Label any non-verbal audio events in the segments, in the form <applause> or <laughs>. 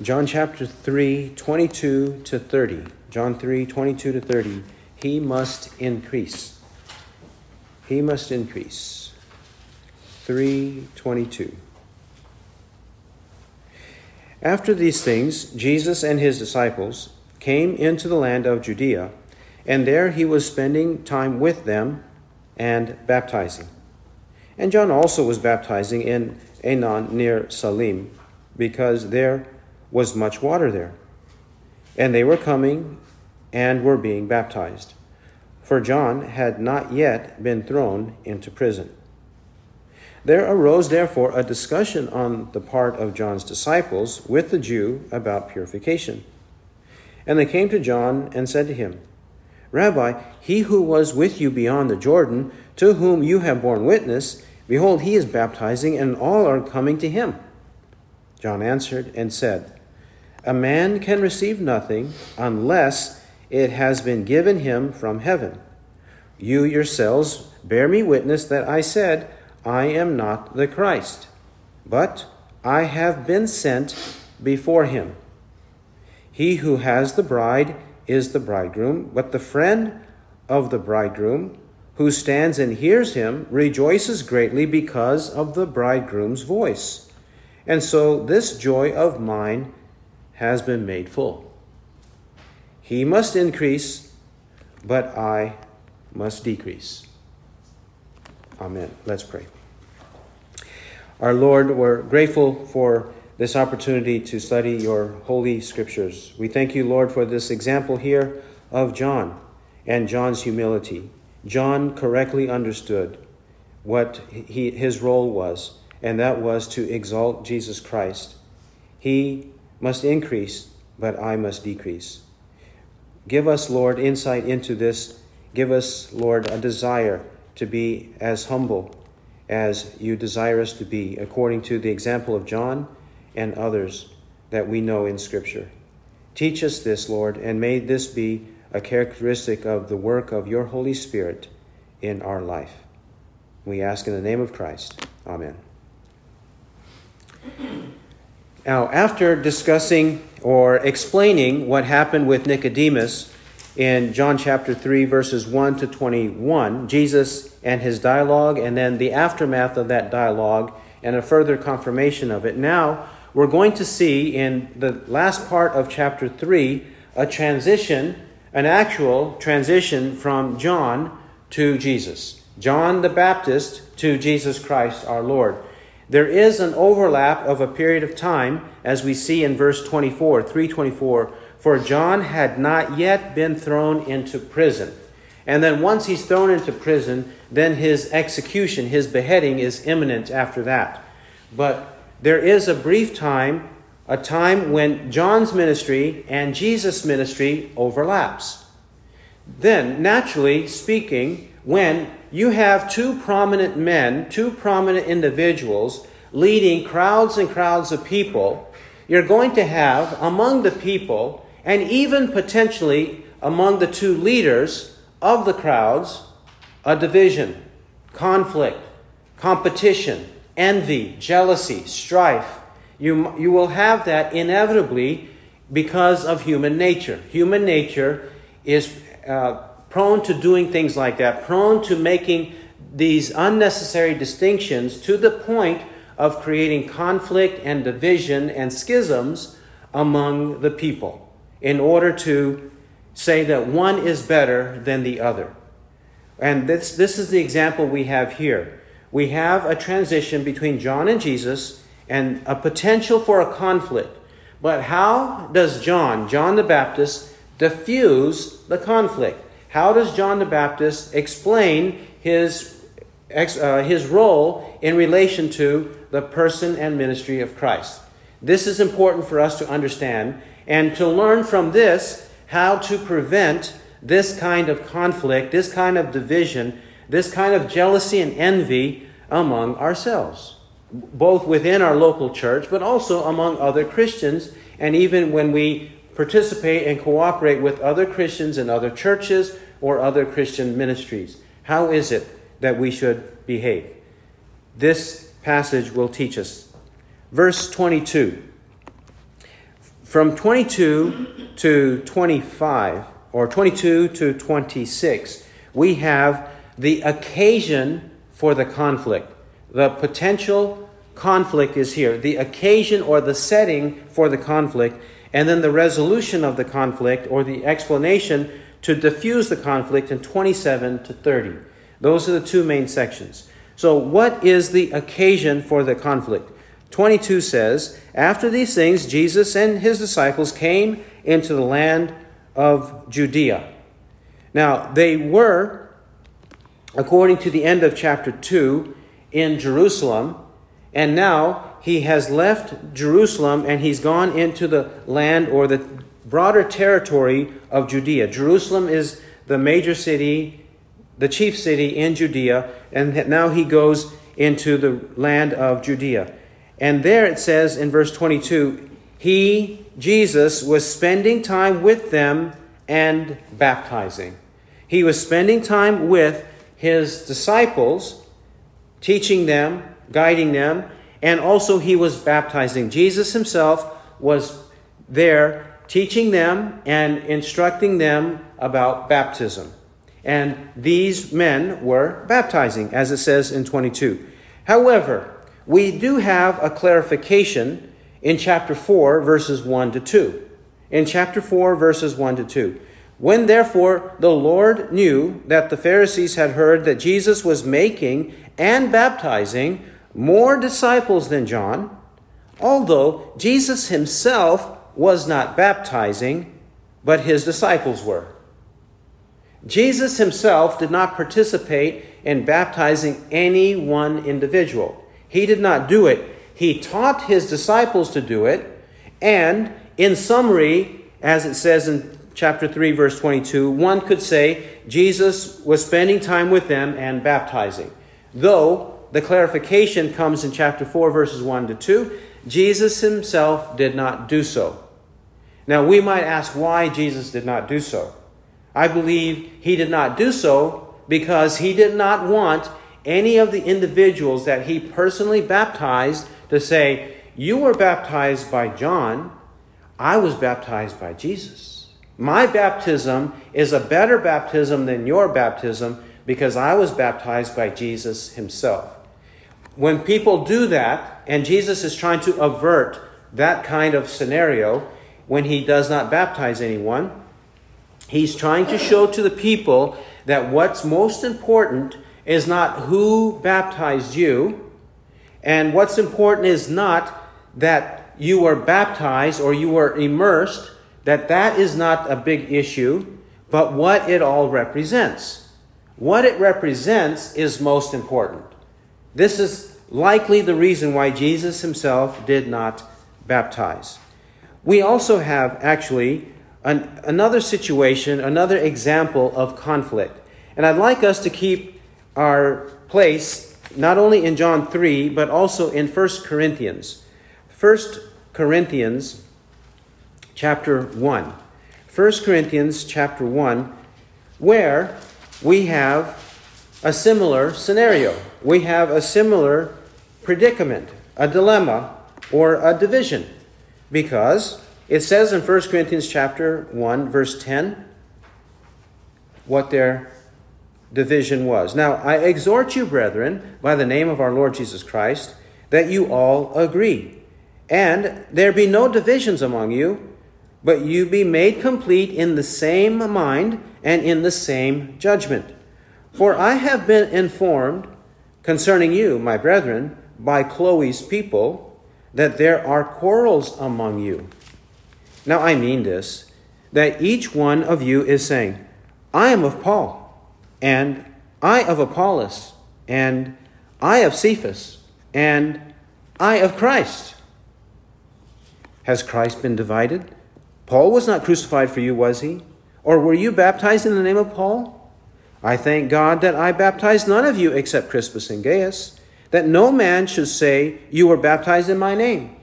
John chapter 3, 22 to 30. John 3, 22 to 30. He must increase. He must increase. 322. After these things, Jesus and his disciples came into the land of Judea, and there he was spending time with them and baptizing. And John also was baptizing in Aenon near Salim, because there was much water there. And they were coming and were being baptized, for John had not yet been thrown into prison. There arose therefore a discussion on the part of John's disciples with the Jew about purification. And they came to John and said to him, Rabbi, he who was with you beyond the Jordan, to whom you have borne witness, behold, he is baptizing, and all are coming to him. John answered and said, A man can receive nothing unless it has been given him from heaven. You yourselves bear me witness that I said, I am not the Christ, but I have been sent before him. He who has the bride is the bridegroom, but the friend of the bridegroom, who stands and hears him, rejoices greatly because of the bridegroom's voice. And so this joy of mine has been made full. He must increase, but I must decrease. Amen. Let's pray. Our Lord, we're grateful for this opportunity to study your holy scriptures. We thank you, Lord, for this example here of John and John's humility. John correctly understood what he, his role was, and that was to exalt Jesus Christ. He must increase, but I must decrease. Give us, Lord, insight into this. Give us, Lord, a desire to be as humble as you desire us to be, according to the example of John and others that we know in Scripture. Teach us this, Lord, and may this be a characteristic of the work of your Holy Spirit in our life. We ask in the name of Christ. Amen. Now, after discussing or explaining what happened with Nicodemus, in John chapter 3, verses 1 to 21, Jesus and his dialogue, and then the aftermath of that dialogue, and a further confirmation of it. Now, we're going to see in the last part of chapter 3 a transition, an actual transition from John to Jesus. John the Baptist to Jesus Christ our Lord. There is an overlap of a period of time, as we see in verse 24, 324 for John had not yet been thrown into prison. And then once he's thrown into prison, then his execution, his beheading is imminent after that. But there is a brief time, a time when John's ministry and Jesus' ministry overlaps. Then, naturally speaking, when you have two prominent men, two prominent individuals leading crowds and crowds of people, you're going to have among the people and even potentially among the two leaders of the crowds, a division, conflict, competition, envy, jealousy, strife. You, you will have that inevitably because of human nature. Human nature is uh, prone to doing things like that, prone to making these unnecessary distinctions to the point of creating conflict and division and schisms among the people in order to say that one is better than the other. And this, this is the example we have here. We have a transition between John and Jesus and a potential for a conflict. But how does John, John the Baptist, diffuse the conflict? How does John the Baptist explain his, uh, his role in relation to the person and ministry of Christ? This is important for us to understand and to learn from this how to prevent this kind of conflict, this kind of division, this kind of jealousy and envy among ourselves, both within our local church, but also among other Christians, and even when we participate and cooperate with other Christians in other churches or other Christian ministries. How is it that we should behave? This passage will teach us. Verse 22 from 22 to 25, or 22 to 26, we have the occasion for the conflict. The potential conflict is here. The occasion or the setting for the conflict, and then the resolution of the conflict or the explanation to diffuse the conflict in 27 to 30. Those are the two main sections. So, what is the occasion for the conflict? 22 says, After these things, Jesus and his disciples came into the land of Judea. Now, they were, according to the end of chapter 2, in Jerusalem, and now he has left Jerusalem and he's gone into the land or the broader territory of Judea. Jerusalem is the major city, the chief city in Judea, and now he goes into the land of Judea. And there it says in verse 22 He, Jesus, was spending time with them and baptizing. He was spending time with his disciples, teaching them, guiding them, and also he was baptizing. Jesus himself was there teaching them and instructing them about baptism. And these men were baptizing, as it says in 22. However, we do have a clarification in chapter 4, verses 1 to 2. In chapter 4, verses 1 to 2. When therefore the Lord knew that the Pharisees had heard that Jesus was making and baptizing more disciples than John, although Jesus himself was not baptizing, but his disciples were. Jesus himself did not participate in baptizing any one individual. He did not do it. He taught his disciples to do it. And in summary, as it says in chapter 3, verse 22, one could say Jesus was spending time with them and baptizing. Though the clarification comes in chapter 4, verses 1 to 2, Jesus himself did not do so. Now, we might ask why Jesus did not do so. I believe he did not do so because he did not want any of the individuals that he personally baptized to say, You were baptized by John, I was baptized by Jesus. My baptism is a better baptism than your baptism because I was baptized by Jesus himself. When people do that, and Jesus is trying to avert that kind of scenario when he does not baptize anyone, he's trying to show to the people that what's most important is not who baptized you, and what's important is not that you were baptized or you were immersed, that that is not a big issue, but what it all represents. What it represents is most important. This is likely the reason why Jesus himself did not baptize. We also have actually an, another situation, another example of conflict. And I'd like us to keep our place not only in John 3, but also in 1 Corinthians. 1 Corinthians chapter 1. 1 Corinthians chapter 1, where we have a similar scenario. We have a similar predicament, a dilemma, or a division. Because it says in 1 Corinthians chapter 1, verse 10, what their division was. Now, I exhort you, brethren, by the name of our Lord Jesus Christ, that you all agree, and there be no divisions among you, but you be made complete in the same mind and in the same judgment. For I have been informed concerning you, my brethren, by Chloe's people, that there are quarrels among you. Now I mean this, that each one of you is saying, I am of Paul and I of Apollos, and I of Cephas, and I of Christ. Has Christ been divided? Paul was not crucified for you, was he? Or were you baptized in the name of Paul? I thank God that I baptized none of you except Crispus and Gaius, that no man should say, You were baptized in my name.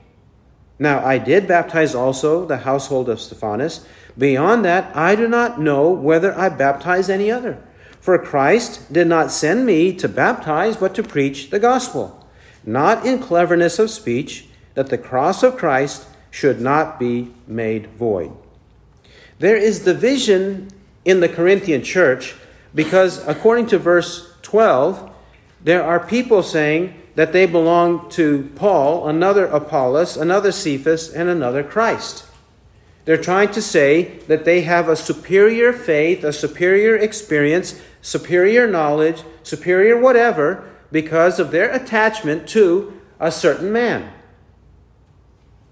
Now I did baptize also the household of Stephanas. Beyond that, I do not know whether I baptized any other. For Christ did not send me to baptize, but to preach the gospel, not in cleverness of speech, that the cross of Christ should not be made void. There is division in the Corinthian church because, according to verse 12, there are people saying that they belong to Paul, another Apollos, another Cephas, and another Christ. They're trying to say that they have a superior faith, a superior experience, superior knowledge, superior whatever, because of their attachment to a certain man.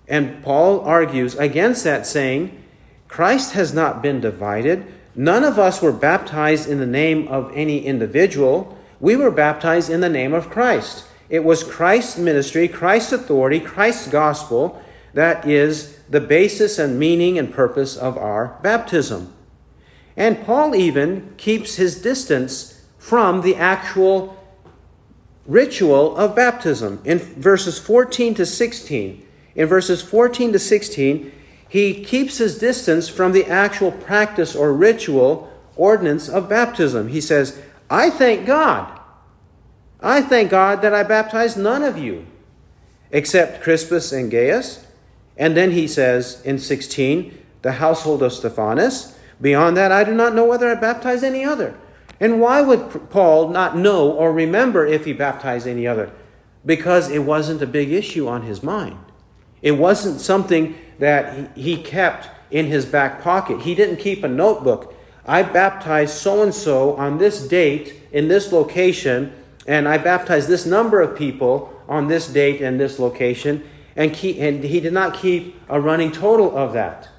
And Paul argues against that, saying, Christ has not been divided. None of us were baptized in the name of any individual. We were baptized in the name of Christ. It was Christ's ministry, Christ's authority, Christ's gospel that is the basis and meaning and purpose of our baptism. And Paul even keeps his distance from the actual ritual of baptism. In verses 14 to 16, in verses 14 to 16, he keeps his distance from the actual practice or ritual ordinance of baptism. He says, I thank God. I thank God that I baptized none of you except Crispus and Gaius. And then he says in 16, the household of Stephanas. Beyond that, I do not know whether I baptized any other. And why would Paul not know or remember if he baptized any other? Because it wasn't a big issue on his mind. It wasn't something that he kept in his back pocket. He didn't keep a notebook. I baptized so and so on this date in this location, and I baptized this number of people on this date and this location, and, keep, and he did not keep a running total of that,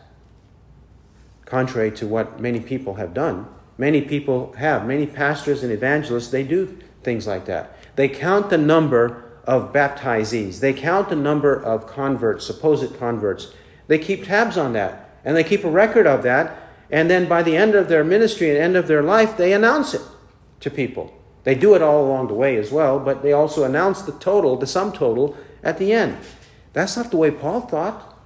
contrary to what many people have done. Many people have, many pastors and evangelists, they do things like that. They count the number of baptizees, they count the number of converts, supposed converts. They keep tabs on that, and they keep a record of that, and then by the end of their ministry and end of their life, they announce it to people. They do it all along the way as well, but they also announce the total, the sum total, at the end. That's not the way Paul thought.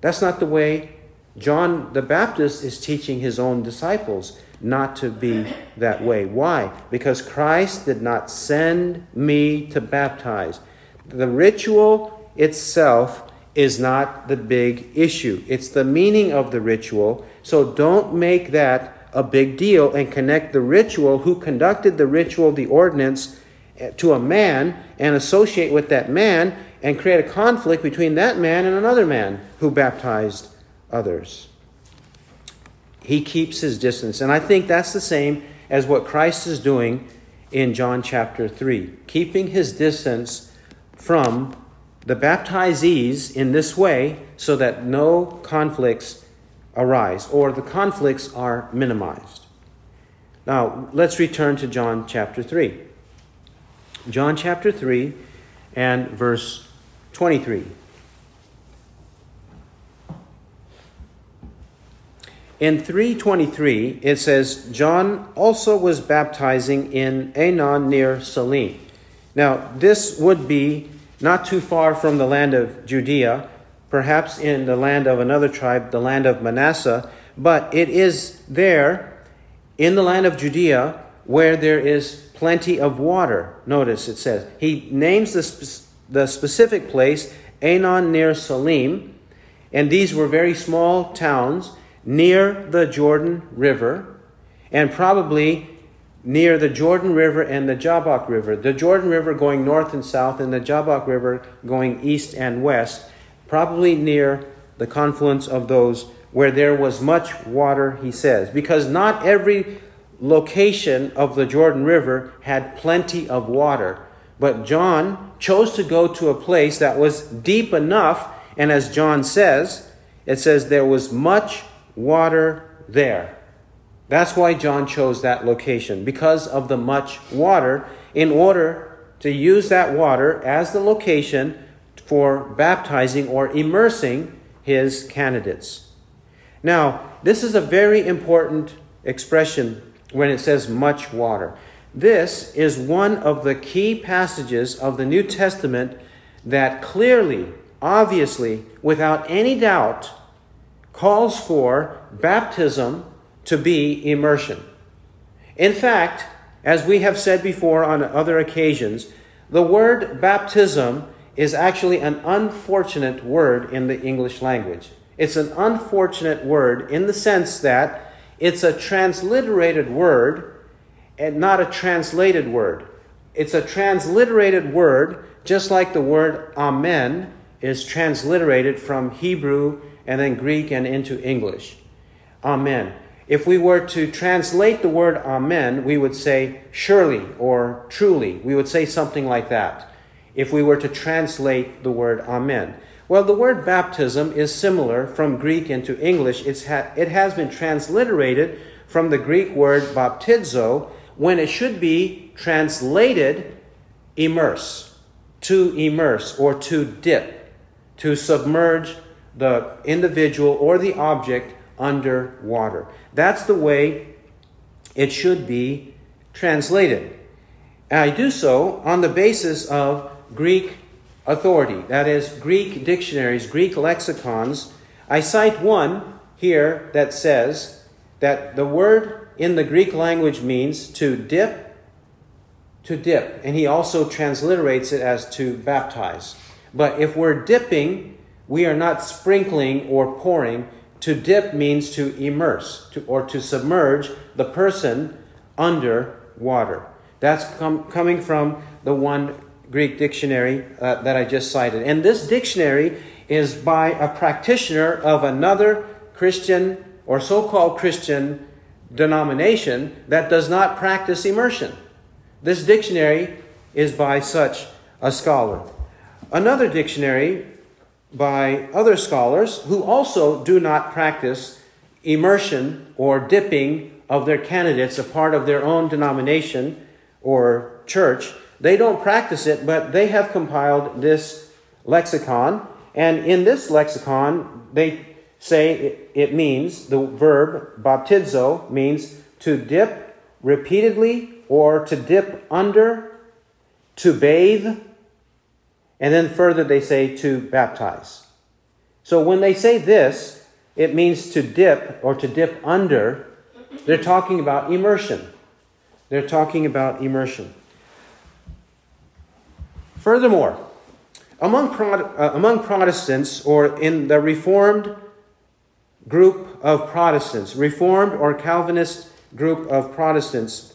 That's not the way John the Baptist is teaching his own disciples not to be that way. Why? Because Christ did not send me to baptize. The ritual itself is not the big issue, it's the meaning of the ritual. So don't make that a big deal and connect the ritual, who conducted the ritual, the ordinance, eh, to a man and associate with that man and create a conflict between that man and another man who baptized others he keeps his distance. And I think that's the same as what Christ is doing in John chapter 3, keeping his distance from the baptizees in this way so that no conflicts arise or the conflicts are minimized. Now, let's return to John chapter 3. John chapter 3 and verse 23. In 323, it says, John also was baptizing in Aenon near Salim. Now, this would be not too far from the land of Judea, perhaps in the land of another tribe, the land of Manasseh, but it is there in the land of Judea where there is plenty of water. Notice it says, he names the, the specific place, Aenon near Salim, and these were very small towns near the Jordan River and probably near the Jordan River and the Jabbok River. The Jordan River going north and south, and the Jabbok River going east and west, probably near the confluence of those where there was much water, he says, because not every location of the Jordan River had plenty of water. But John chose to go to a place that was deep enough, and as John says, it says there was much water there. That's why John chose that location, because of the much water, in order to use that water as the location for baptizing or immersing his candidates. Now, this is a very important expression when it says much water. This is one of the key passages of the New Testament that clearly, obviously, without any doubt, calls for baptism to be immersion. In fact, as we have said before on other occasions, the word baptism is actually an unfortunate word in the English language. It's an unfortunate word in the sense that it's a transliterated word and not a translated word. It's a transliterated word, just like the word amen is transliterated from Hebrew and then Greek and into English. Amen. If we were to translate the word amen, we would say surely or truly. We would say something like that if we were to translate the word amen. Well, the word baptism is similar from Greek into English. Ha- it has been transliterated from the Greek word baptizo when it should be translated immerse, to immerse or to dip, to submerge the individual or the object under water. That's the way it should be translated. And I do so on the basis of Greek authority, that is, Greek dictionaries, Greek lexicons. I cite one here that says that the word in the Greek language means to dip, to dip, and he also transliterates it as to baptize. But if we're dipping, we are not sprinkling or pouring. To dip means to immerse to, or to submerge the person under water. That's com- coming from the one Greek dictionary uh, that I just cited. And this dictionary is by a practitioner of another Christian or so called Christian denomination that does not practice immersion. This dictionary is by such a scholar. Another dictionary by other scholars who also do not practice immersion or dipping of their candidates, a part of their own denomination or church. They don't practice it, but they have compiled this lexicon. And in this lexicon, they say it, it means the verb baptizo means to dip repeatedly or to dip under, to bathe, and then further they say to baptize. So when they say this, it means to dip or to dip under. They're talking about immersion. They're talking about immersion. Furthermore, among, uh, among Protestants or in the Reformed group of Protestants, Reformed or Calvinist group of Protestants,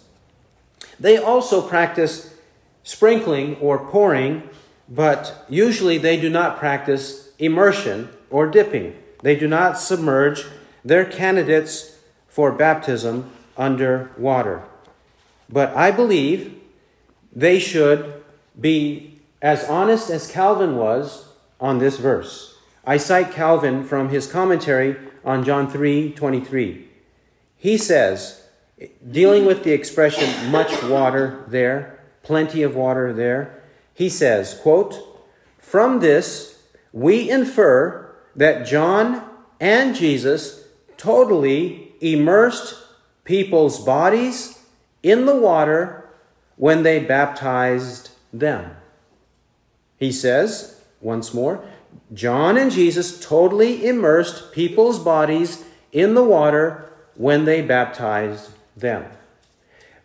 they also practice sprinkling or pouring, but usually they do not practice immersion or dipping. They do not submerge their candidates for baptism under water. But I believe they should be as honest as Calvin was on this verse. I cite Calvin from his commentary on John 3 23. He says, dealing with the expression much water there, plenty of water there, he says, quote, From this we infer that John and Jesus totally immersed people's bodies in the water when they baptized them. He says, once more, John and Jesus totally immersed people's bodies in the water when they baptized them.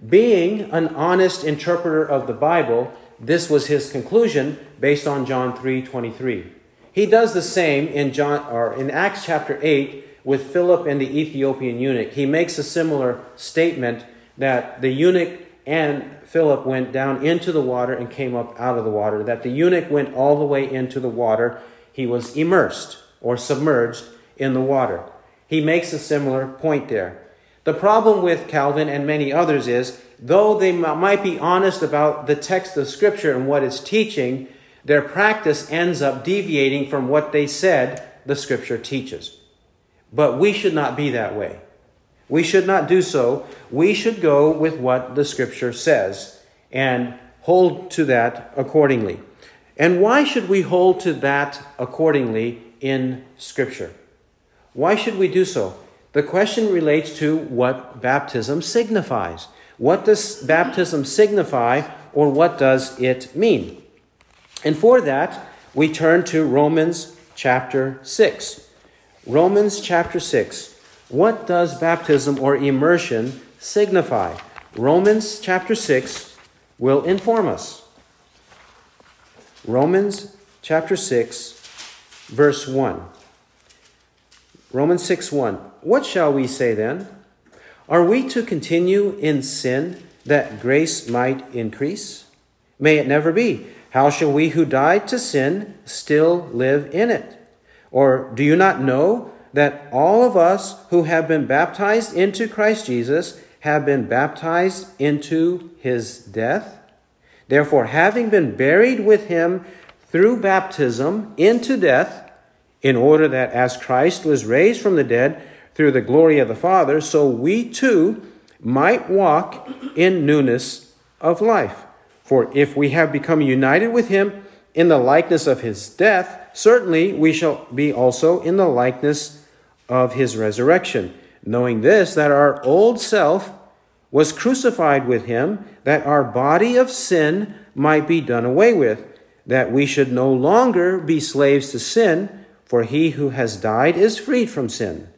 Being an honest interpreter of the Bible, this was his conclusion based on John 3:23. He does the same in John or in Acts chapter 8 with Philip and the Ethiopian eunuch. He makes a similar statement that the eunuch and Philip went down into the water and came up out of the water, that the eunuch went all the way into the water. He was immersed or submerged in the water. He makes a similar point there. The problem with Calvin and many others is, though they might be honest about the text of Scripture and what it's teaching, their practice ends up deviating from what they said the Scripture teaches. But we should not be that way. We should not do so. We should go with what the Scripture says and hold to that accordingly. And why should we hold to that accordingly in Scripture? Why should we do so? The question relates to what baptism signifies. What does baptism signify, or what does it mean? And for that, we turn to Romans chapter 6. Romans chapter 6. What does baptism or immersion signify? Romans chapter 6 will inform us. Romans chapter 6, verse 1. Romans 6 1. What shall we say then? Are we to continue in sin that grace might increase? May it never be. How shall we who died to sin still live in it? Or do you not know that all of us who have been baptized into Christ Jesus have been baptized into his death? Therefore, having been buried with him through baptism into death, in order that as Christ was raised from the dead through the glory of the Father, so we too might walk in newness of life. For if we have become united with him in the likeness of his death, certainly we shall be also in the likeness of his resurrection, knowing this, that our old self was crucified with him, that our body of sin might be done away with, that we should no longer be slaves to sin, for he who has died is freed from sin.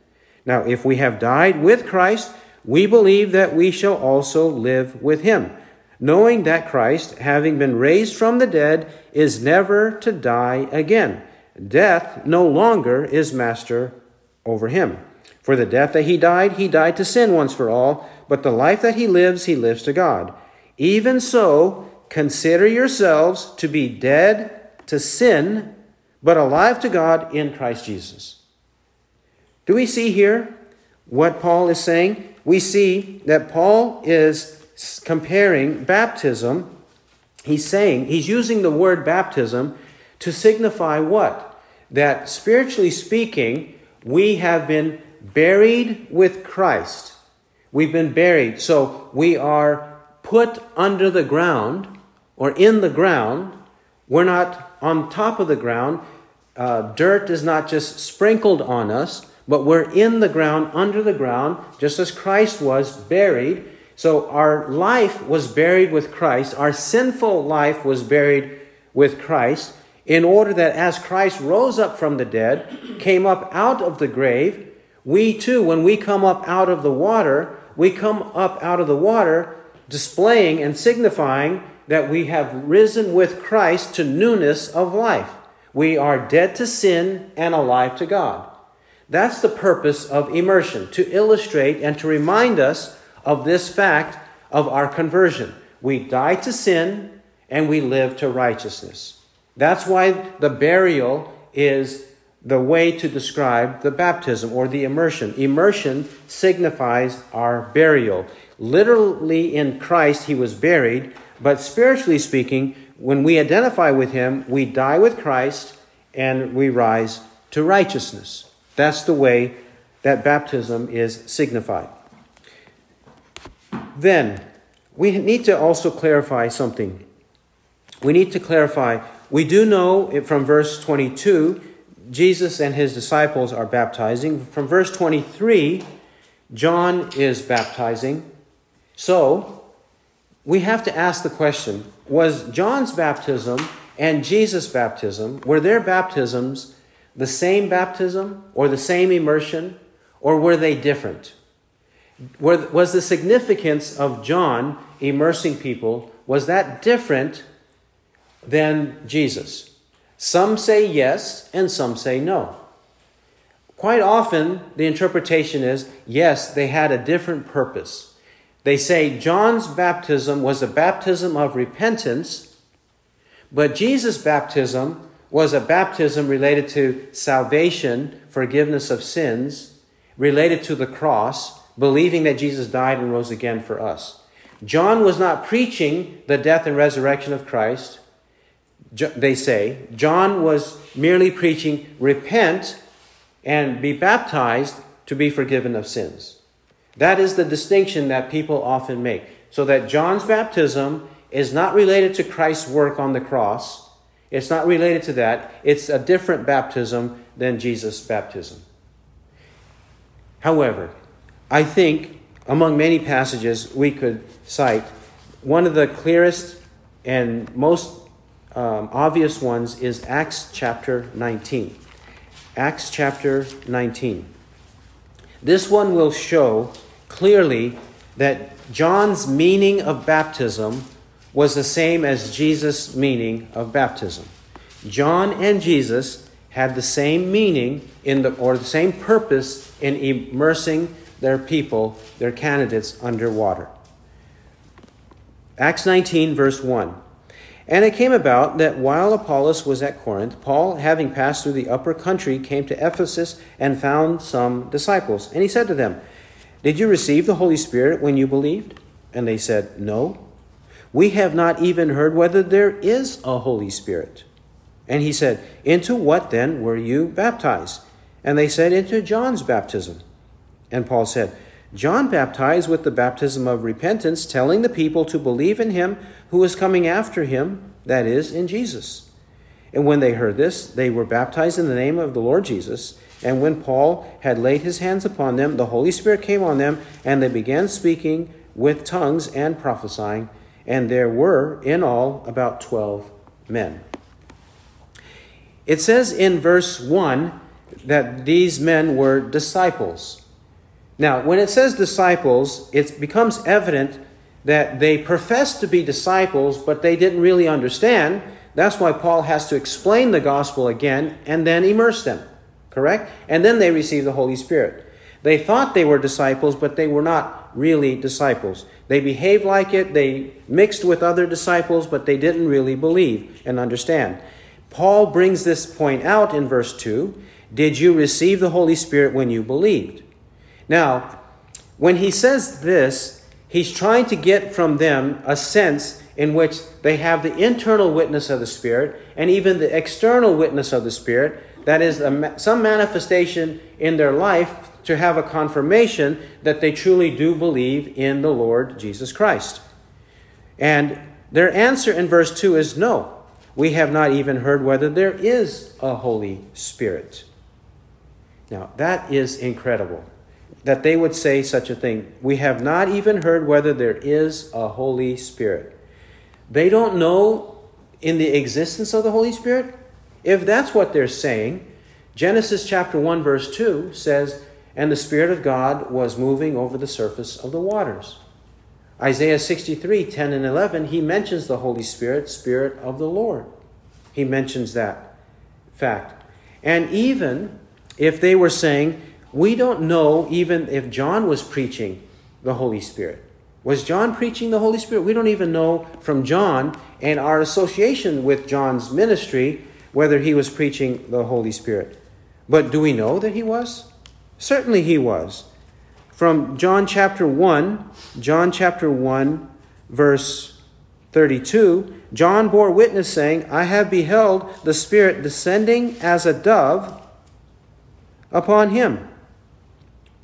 Now, if we have died with Christ, we believe that we shall also live with him, knowing that Christ, having been raised from the dead, is never to die again. Death no longer is master over him. For the death that he died, he died to sin once for all, but the life that he lives, he lives to God. Even so, consider yourselves to be dead to sin, but alive to God in Christ Jesus. Do we see here what Paul is saying? We see that Paul is comparing baptism. He's saying, he's using the word baptism to signify what? That spiritually speaking, we have been buried with Christ. We've been buried. So we are put under the ground or in the ground. We're not on top of the ground. Uh, dirt is not just sprinkled on us, but we're in the ground, under the ground, just as Christ was buried. So our life was buried with Christ. Our sinful life was buried with Christ in order that as Christ rose up from the dead, came up out of the grave, we too, when we come up out of the water, we come up out of the water displaying and signifying that we have risen with Christ to newness of life. We are dead to sin and alive to God. That's the purpose of immersion, to illustrate and to remind us of this fact of our conversion. We die to sin and we live to righteousness. That's why the burial is the way to describe the baptism or the immersion. Immersion signifies our burial. Literally, in Christ, he was buried, but spiritually speaking, when we identify with him, we die with Christ and we rise to righteousness. That's the way that baptism is signified. Then, we need to also clarify something. We need to clarify we do know from verse 22, Jesus and his disciples are baptizing. From verse 23, John is baptizing. So, we have to ask the question was John's baptism and Jesus' baptism, were their baptisms the same baptism or the same immersion, or were they different? Was the significance of John immersing people, was that different than Jesus? Some say yes, and some say no. Quite often, the interpretation is yes, they had a different purpose. They say John's baptism was a baptism of repentance, but Jesus' baptism was a baptism related to salvation, forgiveness of sins, related to the cross, believing that Jesus died and rose again for us. John was not preaching the death and resurrection of Christ they say, John was merely preaching, repent and be baptized to be forgiven of sins. That is the distinction that people often make. So that John's baptism is not related to Christ's work on the cross. It's not related to that. It's a different baptism than Jesus' baptism. However, I think among many passages we could cite one of the clearest and most um, obvious ones is Acts chapter 19. Acts chapter 19. This one will show clearly that John's meaning of baptism was the same as Jesus' meaning of baptism. John and Jesus had the same meaning in the, or the same purpose in immersing their people, their candidates, underwater. Acts 19, verse 1. And it came about that while Apollos was at Corinth, Paul, having passed through the upper country, came to Ephesus and found some disciples. And he said to them, Did you receive the Holy Spirit when you believed? And they said, No. We have not even heard whether there is a Holy Spirit. And he said, Into what then were you baptized? And they said, Into John's baptism. And Paul said, John baptized with the baptism of repentance, telling the people to believe in him who is coming after him, that is, in Jesus. And when they heard this, they were baptized in the name of the Lord Jesus. And when Paul had laid his hands upon them, the Holy Spirit came on them, and they began speaking with tongues and prophesying. And there were in all about twelve men. It says in verse 1 that these men were disciples. Now, when it says disciples, it becomes evident that they professed to be disciples, but they didn't really understand. That's why Paul has to explain the gospel again and then immerse them, correct? And then they receive the Holy Spirit. They thought they were disciples, but they were not really disciples. They behaved like it, they mixed with other disciples, but they didn't really believe and understand. Paul brings this point out in verse 2 Did you receive the Holy Spirit when you believed? Now, when he says this, he's trying to get from them a sense in which they have the internal witness of the Spirit and even the external witness of the Spirit, that is, some manifestation in their life to have a confirmation that they truly do believe in the Lord Jesus Christ. And their answer in verse 2 is no. We have not even heard whether there is a Holy Spirit. Now, that is incredible that they would say such a thing. We have not even heard whether there is a Holy Spirit. They don't know in the existence of the Holy Spirit. If that's what they're saying, Genesis chapter 1, verse 2 says, And the Spirit of God was moving over the surface of the waters. Isaiah 63, 10 and 11, he mentions the Holy Spirit, Spirit of the Lord. He mentions that fact. And even if they were saying, we don't know even if John was preaching the Holy Spirit. Was John preaching the Holy Spirit? We don't even know from John and our association with John's ministry whether he was preaching the Holy Spirit. But do we know that he was? Certainly he was. From John chapter 1, John chapter 1, verse 32, John bore witness, saying, I have beheld the Spirit descending as a dove upon him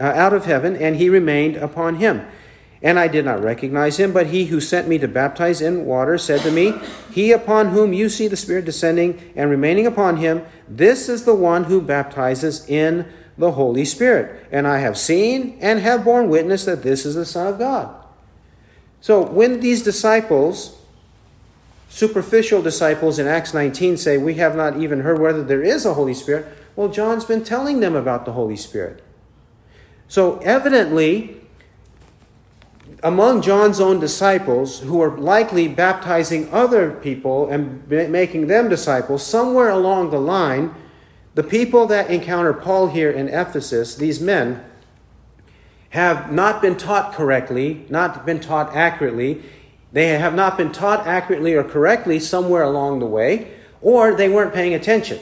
uh, out of heaven, and he remained upon him. And I did not recognize him, but he who sent me to baptize in water said to me, He upon whom you see the Spirit descending and remaining upon him, this is the one who baptizes in the Holy Spirit. And I have seen and have borne witness that this is the Son of God. So when these disciples, superficial disciples in Acts 19, say, We have not even heard whether there is a Holy Spirit, well, John's been telling them about the Holy Spirit. So, evidently, among John's own disciples, who were likely baptizing other people and making them disciples, somewhere along the line, the people that encounter Paul here in Ephesus, these men, have not been taught correctly, not been taught accurately. They have not been taught accurately or correctly somewhere along the way, or they weren't paying attention.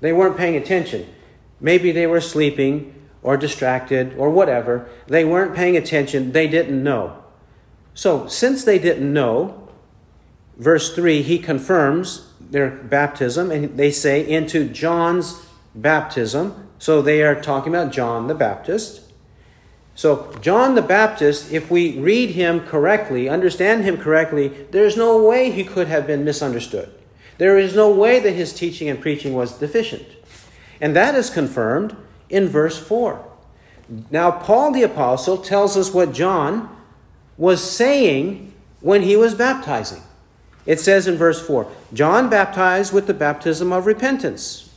They weren't paying attention. Maybe they were sleeping or distracted or whatever. They weren't paying attention. They didn't know. So, since they didn't know, verse 3, he confirms their baptism, and they say, into John's baptism. So, they are talking about John the Baptist. So, John the Baptist, if we read him correctly, understand him correctly, there's no way he could have been misunderstood. There is no way that his teaching and preaching was deficient. And that is confirmed in verse 4. Now, Paul the Apostle tells us what John was saying when he was baptizing. It says in verse 4 John baptized with the baptism of repentance.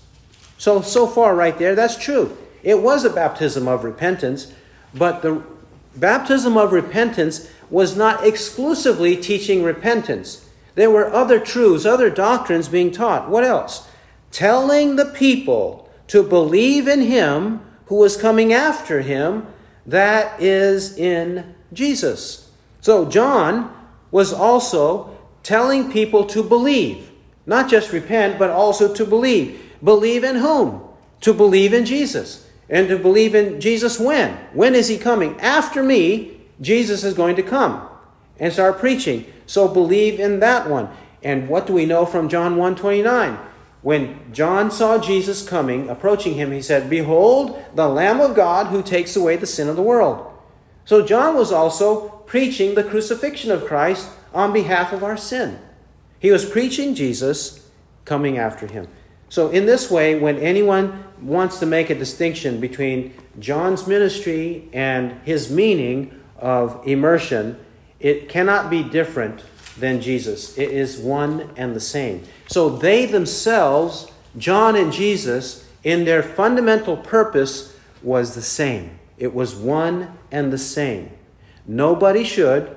So, so far, right there, that's true. It was a baptism of repentance, but the baptism of repentance was not exclusively teaching repentance. There were other truths, other doctrines being taught. What else? Telling the people to believe in him who was coming after him, that is in Jesus. So John was also telling people to believe, not just repent, but also to believe. Believe in whom? To believe in Jesus. And to believe in Jesus when? When is he coming? After me, Jesus is going to come and start preaching. So believe in that one. And what do we know from John 1:29? When John saw Jesus coming, approaching him, he said, "Behold, the Lamb of God who takes away the sin of the world." So John was also preaching the crucifixion of Christ on behalf of our sin. He was preaching Jesus coming after him. So in this way, when anyone wants to make a distinction between John's ministry and his meaning of immersion, it cannot be different than Jesus. It is one and the same. So they themselves, John and Jesus, in their fundamental purpose was the same. It was one and the same. Nobody should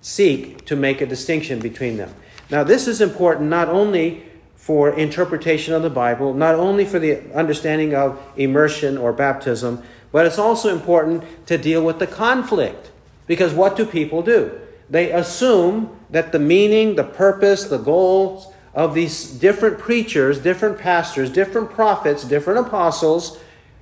seek to make a distinction between them. Now, this is important not only for interpretation of the Bible, not only for the understanding of immersion or baptism, but it's also important to deal with the conflict. Because what do people do? They assume that the meaning, the purpose, the goals of these different preachers, different pastors, different prophets, different apostles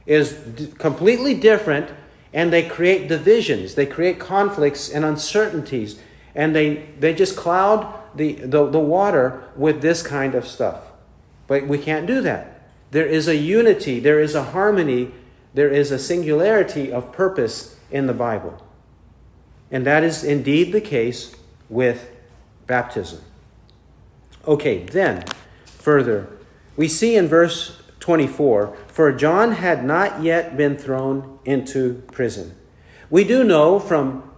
is d- completely different, and they create divisions, they create conflicts and uncertainties, and they, they just cloud the, the, the water with this kind of stuff. But we can't do that. There is a unity, there is a harmony, there is a singularity of purpose in the Bible. And that is indeed the case with baptism. Okay, then, further, we see in verse 24 For John had not yet been thrown into prison. We do know from,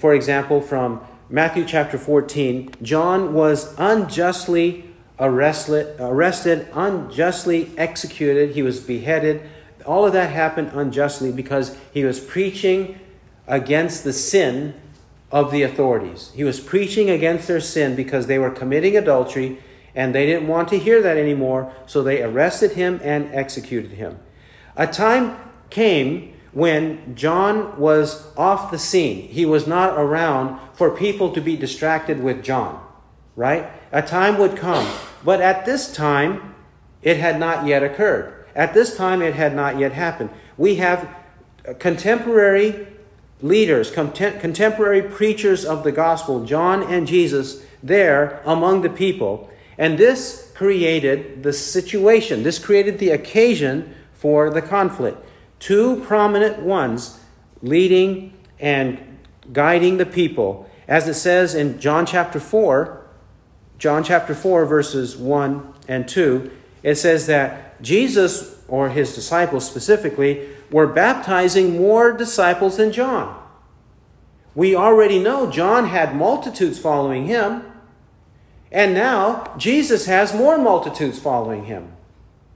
for example, from Matthew chapter 14, John was unjustly arrested, arrested, unjustly executed. He was beheaded. All of that happened unjustly because he was preaching against the sin of the authorities. He was preaching against their sin because they were committing adultery and they didn't want to hear that anymore, so they arrested him and executed him. A time came when John was off the scene. He was not around for people to be distracted with John, right? A time would come. But at this time, it had not yet occurred. At this time, it had not yet happened. We have contemporary leaders, contemporary preachers of the gospel, John and Jesus, there among the people. And this created the situation, this created the occasion for the conflict two prominent ones leading and guiding the people. As it says in John chapter 4, John chapter 4, verses 1 and 2, it says that Jesus, or his disciples specifically, were baptizing more disciples than John. We already know John had multitudes following him, and now Jesus has more multitudes following him.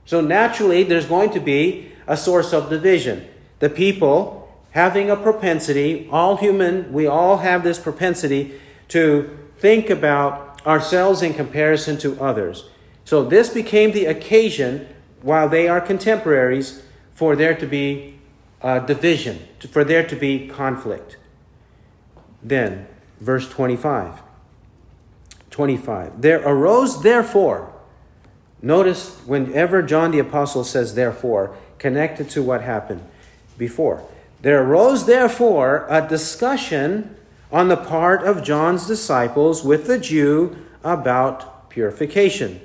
So naturally, there's going to be a source of division. The people having a propensity, all human, we all have this propensity to think about ourselves in comparison to others. So this became the occasion, while they are contemporaries, for there to be division, for there to be conflict. Then, verse 25. 25. There arose therefore, notice whenever John the Apostle says therefore, connected to what happened before. There arose, therefore, a discussion on the part of John's disciples with the Jew about purification.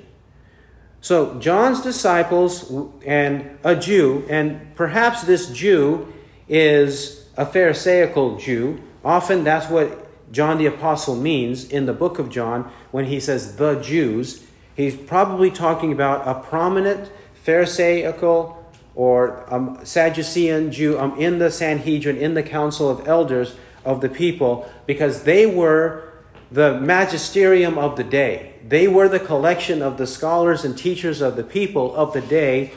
So, John's disciples and a Jew, and perhaps this Jew is a Pharisaical Jew. Often that's what John the Apostle means in the book of John when he says the Jews. He's probably talking about a prominent Pharisaical or um, Sadducean Jew um, in the Sanhedrin, in the council of elders of the people, because they were the magisterium of the day. They were the collection of the scholars and teachers of the people of the day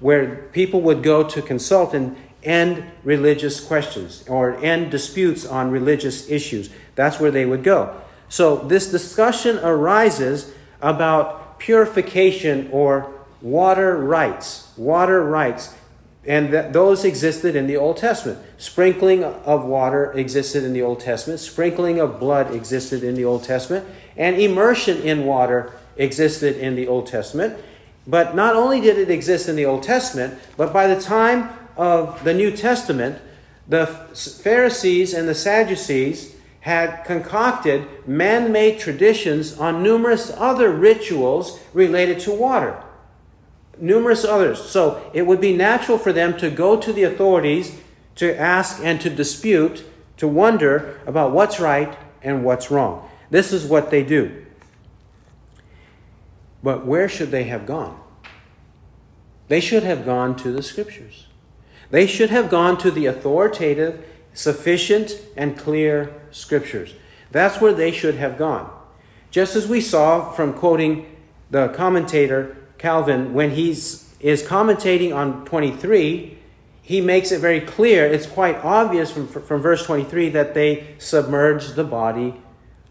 where people would go to consult and end religious questions or end disputes on religious issues. That's where they would go. So this discussion arises about purification or water rites. Water rites. And that those existed in the Old Testament. Sprinkling of water existed in the Old Testament. Sprinkling of blood existed in the Old Testament. And immersion in water existed in the Old Testament. But not only did it exist in the Old Testament, but by the time of the New Testament, the Pharisees and the Sadducees had concocted man made traditions on numerous other rituals related to water. Numerous others. So it would be natural for them to go to the authorities to ask and to dispute, to wonder about what's right and what's wrong. This is what they do. But where should they have gone? They should have gone to the scriptures. They should have gone to the authoritative, sufficient, and clear scriptures. That's where they should have gone. Just as we saw from quoting the commentator Calvin when he is commentating on 23, he makes it very clear, it's quite obvious from, from verse 23 that they submerge the body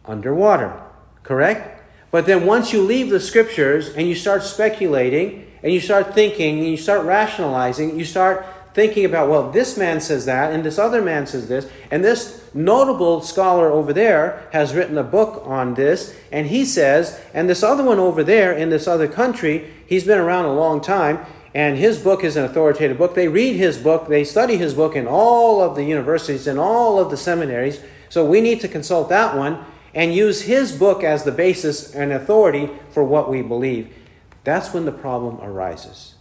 underwater. Correct? But then once you leave the scriptures and you start speculating and you start thinking and you start rationalizing, you start thinking about, well, this man says that, and this other man says this, and this notable scholar over there has written a book on this, and he says, and this other one over there in this other country, he's been around a long time, and his book is an authoritative book. They read his book, they study his book in all of the universities and all of the seminaries, so we need to consult that one and use his book as the basis and authority for what we believe. That's when the problem arises.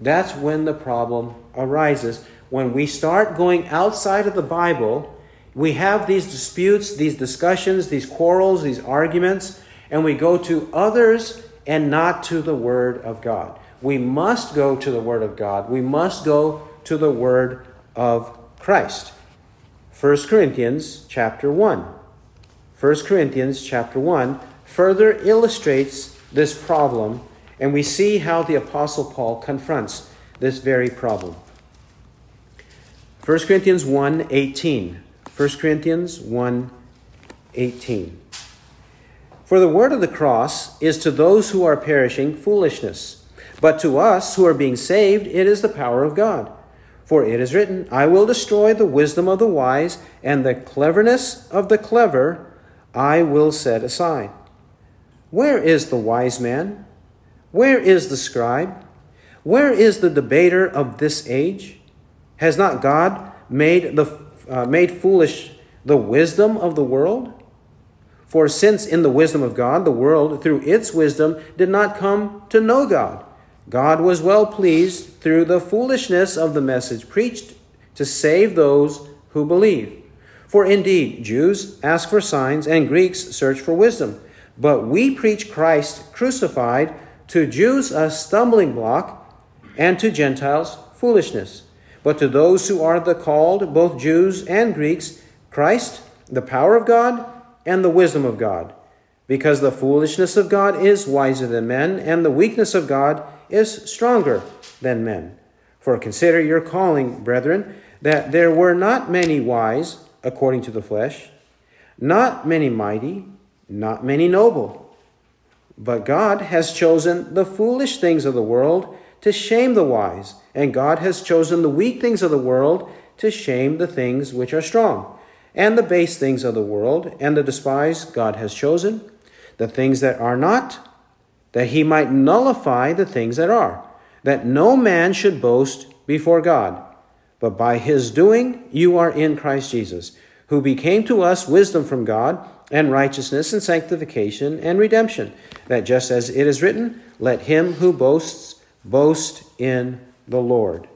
That's when the problem arises. When we start going outside of the Bible, we have these disputes, these discussions, these quarrels, these arguments, and we go to others and not to the Word of God. We must go to the Word of God. We must go to the Word of Christ. 1 Corinthians chapter 1. 1 Corinthians chapter 1 further illustrates this problem and we see how the Apostle Paul confronts this very problem. 1 Corinthians 1 18. 1 Corinthians 1 18. For the word of the cross is to those who are perishing foolishness, but to us who are being saved, it is the power of God. For it is written, I will destroy the wisdom of the wise, and the cleverness of the clever I will set aside. Where is the wise man? Where is the scribe? Where is the debater of this age? Has not God made, the, uh, made foolish the wisdom of the world? For since in the wisdom of God, the world, through its wisdom, did not come to know God, God was well pleased through the foolishness of the message preached to save those who believe. For indeed, Jews ask for signs and Greeks search for wisdom. But we preach Christ crucified to Jews a stumbling block, and to Gentiles foolishness. But to those who are the called, both Jews and Greeks, Christ, the power of God, and the wisdom of God. Because the foolishness of God is wiser than men, and the weakness of God is stronger than men. For consider your calling, brethren, that there were not many wise according to the flesh, not many mighty, not many noble but God has chosen the foolish things of the world to shame the wise, and God has chosen the weak things of the world to shame the things which are strong. And the base things of the world and the despised God has chosen, the things that are not, that he might nullify the things that are, that no man should boast before God. But by his doing you are in Christ Jesus, who became to us wisdom from God and righteousness and sanctification and redemption, that just as it is written, let him who boasts boast in the Lord.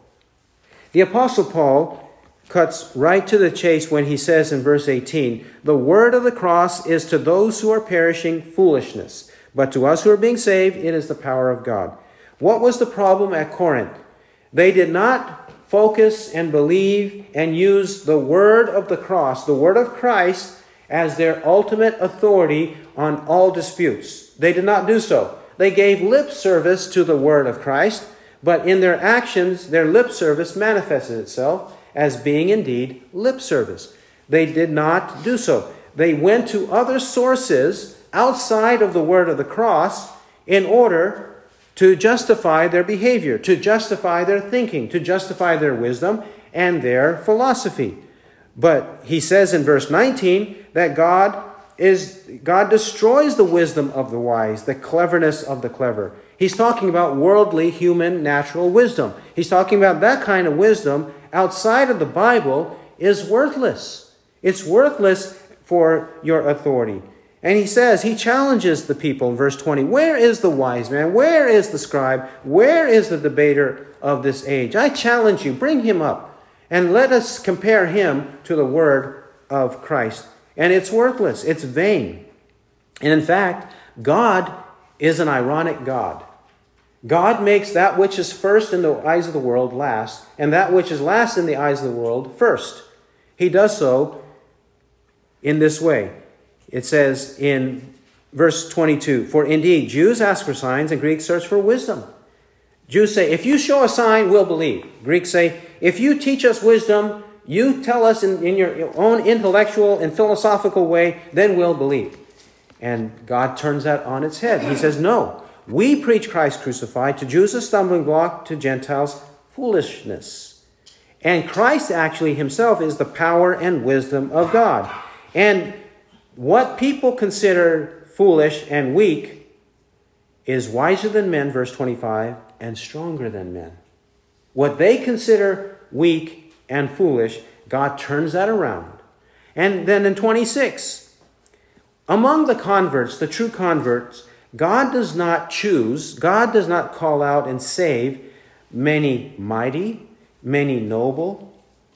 The Apostle Paul cuts right to the chase when he says in verse 18, The word of the cross is to those who are perishing foolishness, but to us who are being saved, it is the power of God. What was the problem at Corinth? They did not focus and believe and use the word of the cross, the word of Christ, as their ultimate authority on all disputes. They did not do so. They gave lip service to the word of Christ, but in their actions, their lip service manifested itself as being indeed lip service. They did not do so. they went to other sources outside of the word of the cross in order to justify their behavior, to justify their thinking, to justify their wisdom and their philosophy. But he says in verse 19 that God is God destroys the wisdom of the wise, the cleverness of the clever. He's talking about worldly, human, natural wisdom. He's talking about that kind of wisdom outside of the Bible is worthless. It's worthless for your authority. And he says, he challenges the people in verse 20 Where is the wise man? Where is the scribe? Where is the debater of this age? I challenge you, bring him up, and let us compare him to the word of Christ. And it's worthless, it's vain. And in fact, God is an ironic God. God makes that which is first in the eyes of the world last, and that which is last in the eyes of the world first. He does so in this way. It says in verse 22 For indeed, Jews ask for signs, and Greeks search for wisdom. Jews say, If you show a sign, we'll believe. Greeks say, If you teach us wisdom, you tell us in, in your own intellectual and philosophical way, then we'll believe. And God turns that on its head. He says, No, we preach Christ crucified, to Jews a stumbling block, to Gentiles foolishness. And Christ actually himself is the power and wisdom of God. And what people consider foolish and weak is wiser than men, verse 25, and stronger than men. What they consider weak and foolish, God turns that around. And then in 26, among the converts, the true converts, God does not choose, God does not call out and save many mighty, many noble.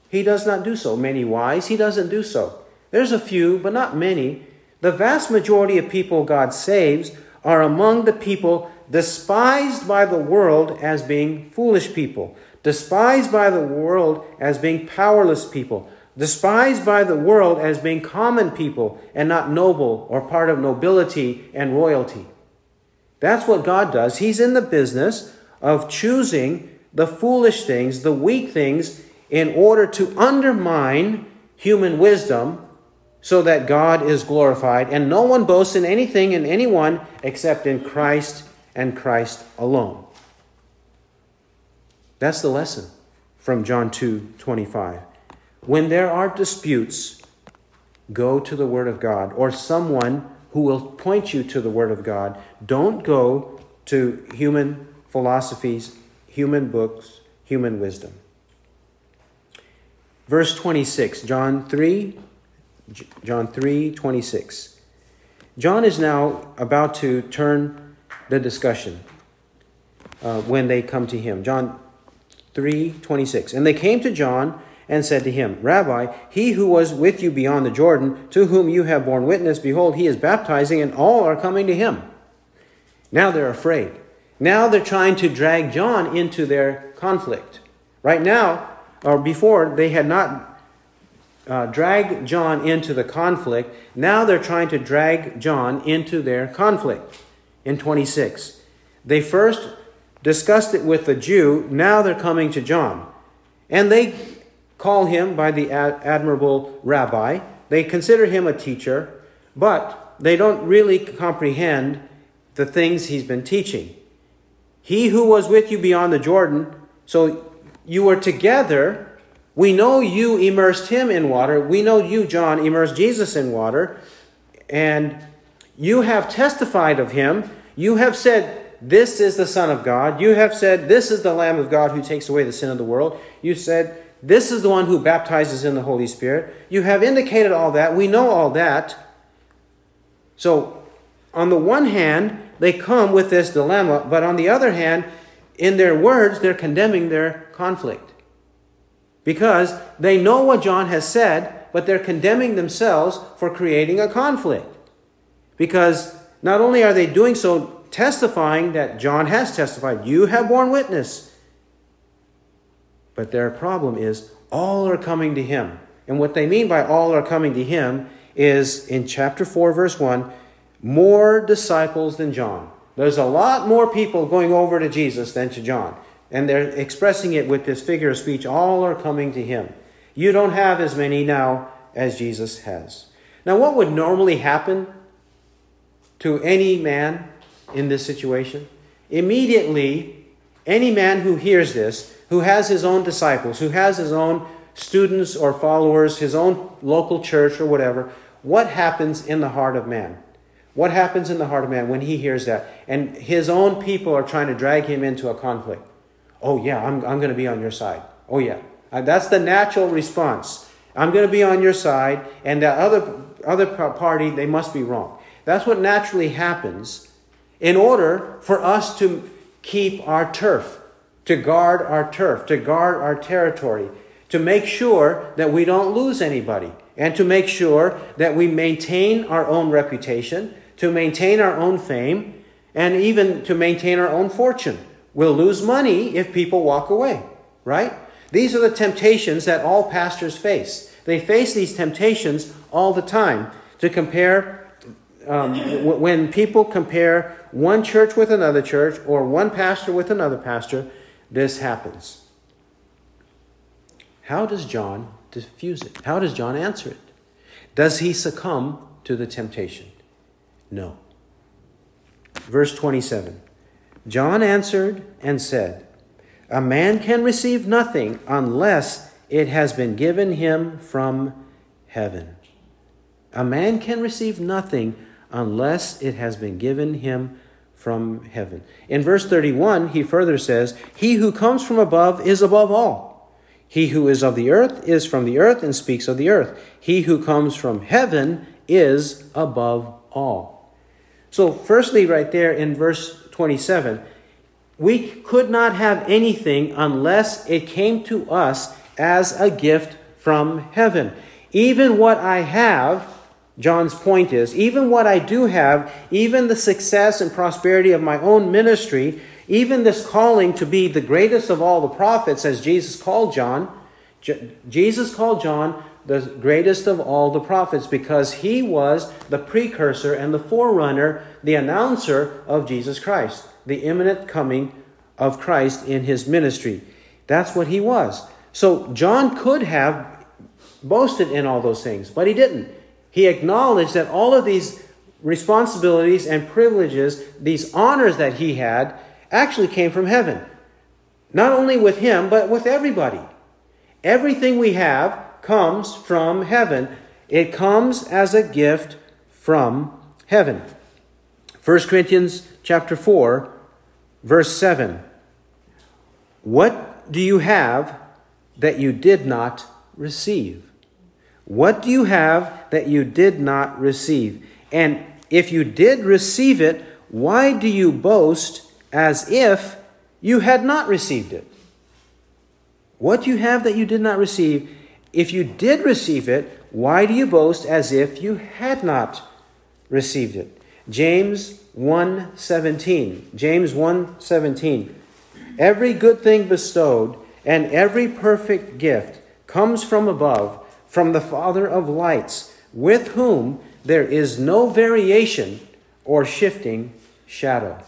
He does not do so. Many wise, He doesn't do so. There's a few, but not many. The vast majority of people God saves are among the people despised by the world as being foolish people, despised by the world as being powerless people, despised by the world as being common people and not noble or part of nobility and royalty. That's what God does. He's in the business of choosing the foolish things, the weak things, in order to undermine human wisdom so that God is glorified, and no one boasts in anything in anyone except in Christ and Christ alone. That's the lesson from John 2 25. When there are disputes, go to the Word of God or someone who will point you to the Word of God. Don't go to human philosophies, human books, human wisdom. Verse 26, John 3 John 3 26. John is now about to turn the discussion uh, when they come to him. John 3 26. And they came to John and said to him, Rabbi, he who was with you beyond the Jordan, to whom you have borne witness, behold, he is baptizing, and all are coming to him. Now they're afraid. Now they're trying to drag John into their conflict. Right now, or before, they had not uh, drag John into the conflict. Now they're trying to drag John into their conflict in 26. They first discussed it with the Jew, now they're coming to John. And they call him by the ad- admirable rabbi. They consider him a teacher, but they don't really comprehend the things he's been teaching. He who was with you beyond the Jordan, so you were together we know you immersed him in water. We know you, John, immersed Jesus in water. And you have testified of him. You have said, This is the Son of God. You have said, This is the Lamb of God who takes away the sin of the world. You said, This is the one who baptizes in the Holy Spirit. You have indicated all that. We know all that. So, on the one hand, they come with this dilemma, but on the other hand, in their words, they're condemning their conflict because they know what John has said, but they're condemning themselves for creating a conflict. Because not only are they doing so, testifying that John has testified, you have borne witness. But their problem is all are coming to him. And what they mean by all are coming to him is in chapter 4, verse 1 more disciples than John. There's a lot more people going over to Jesus than to John. And they're expressing it with this figure of speech. All are coming to him. You don't have as many now as Jesus has. Now, what would normally happen to any man in this situation? Immediately, any man who hears this, who has his own disciples, who has his own students or followers, his own local church or whatever, what happens in the heart of man? What happens in the heart of man when he hears that? And his own people are trying to drag him into a conflict. Oh, yeah, I'm, I'm going to be on your side. Oh, yeah. That's the natural response. I'm going to be on your side, and the other, other party, they must be wrong. That's what naturally happens in order for us to keep our turf, to guard our turf, to guard our territory, to make sure that we don't lose anybody, and to make sure that we maintain our own reputation, to maintain our own fame, and even to maintain our own fortune. We'll lose money if people walk away, right? These are the temptations that all pastors face. They face these temptations all the time to compare, um, when people compare one church with another church or one pastor with another pastor, this happens. How does John diffuse it? How does John answer it? Does he succumb to the temptation? No. Verse 27 John answered and said, a man can receive nothing unless it has been given him from heaven. A man can receive nothing unless it has been given him from heaven. In verse 31, he further says, He who comes from above is above all. He who is of the earth is from the earth and speaks of the earth. He who comes from heaven is above all. So, firstly, right there in verse 27, we could not have anything unless it came to us as a gift from heaven. Even what I have, John's point is, even what I do have, even the success and prosperity of my own ministry, even this calling to be the greatest of all the prophets, as Jesus called John, Jesus called John the greatest of all the prophets because he was the precursor and the forerunner, the announcer of Jesus Christ the imminent coming of Christ in his ministry. That's what he was. So John could have boasted in all those things, but he didn't. He acknowledged that all of these responsibilities and privileges, these honors that he had, actually came from heaven. Not only with him, but with everybody. Everything we have comes from heaven. It comes as a gift from heaven. 1 Corinthians chapter 4 Verse 7 What do you have that you did not receive? What do you have that you did not receive? And if you did receive it, why do you boast as if you had not received it? What do you have that you did not receive? If you did receive it, why do you boast as if you had not received it? James 1:17. James 1:17. Every good thing bestowed and every perfect gift comes from above, from the Father of lights, with whom there is no variation or shifting shadow.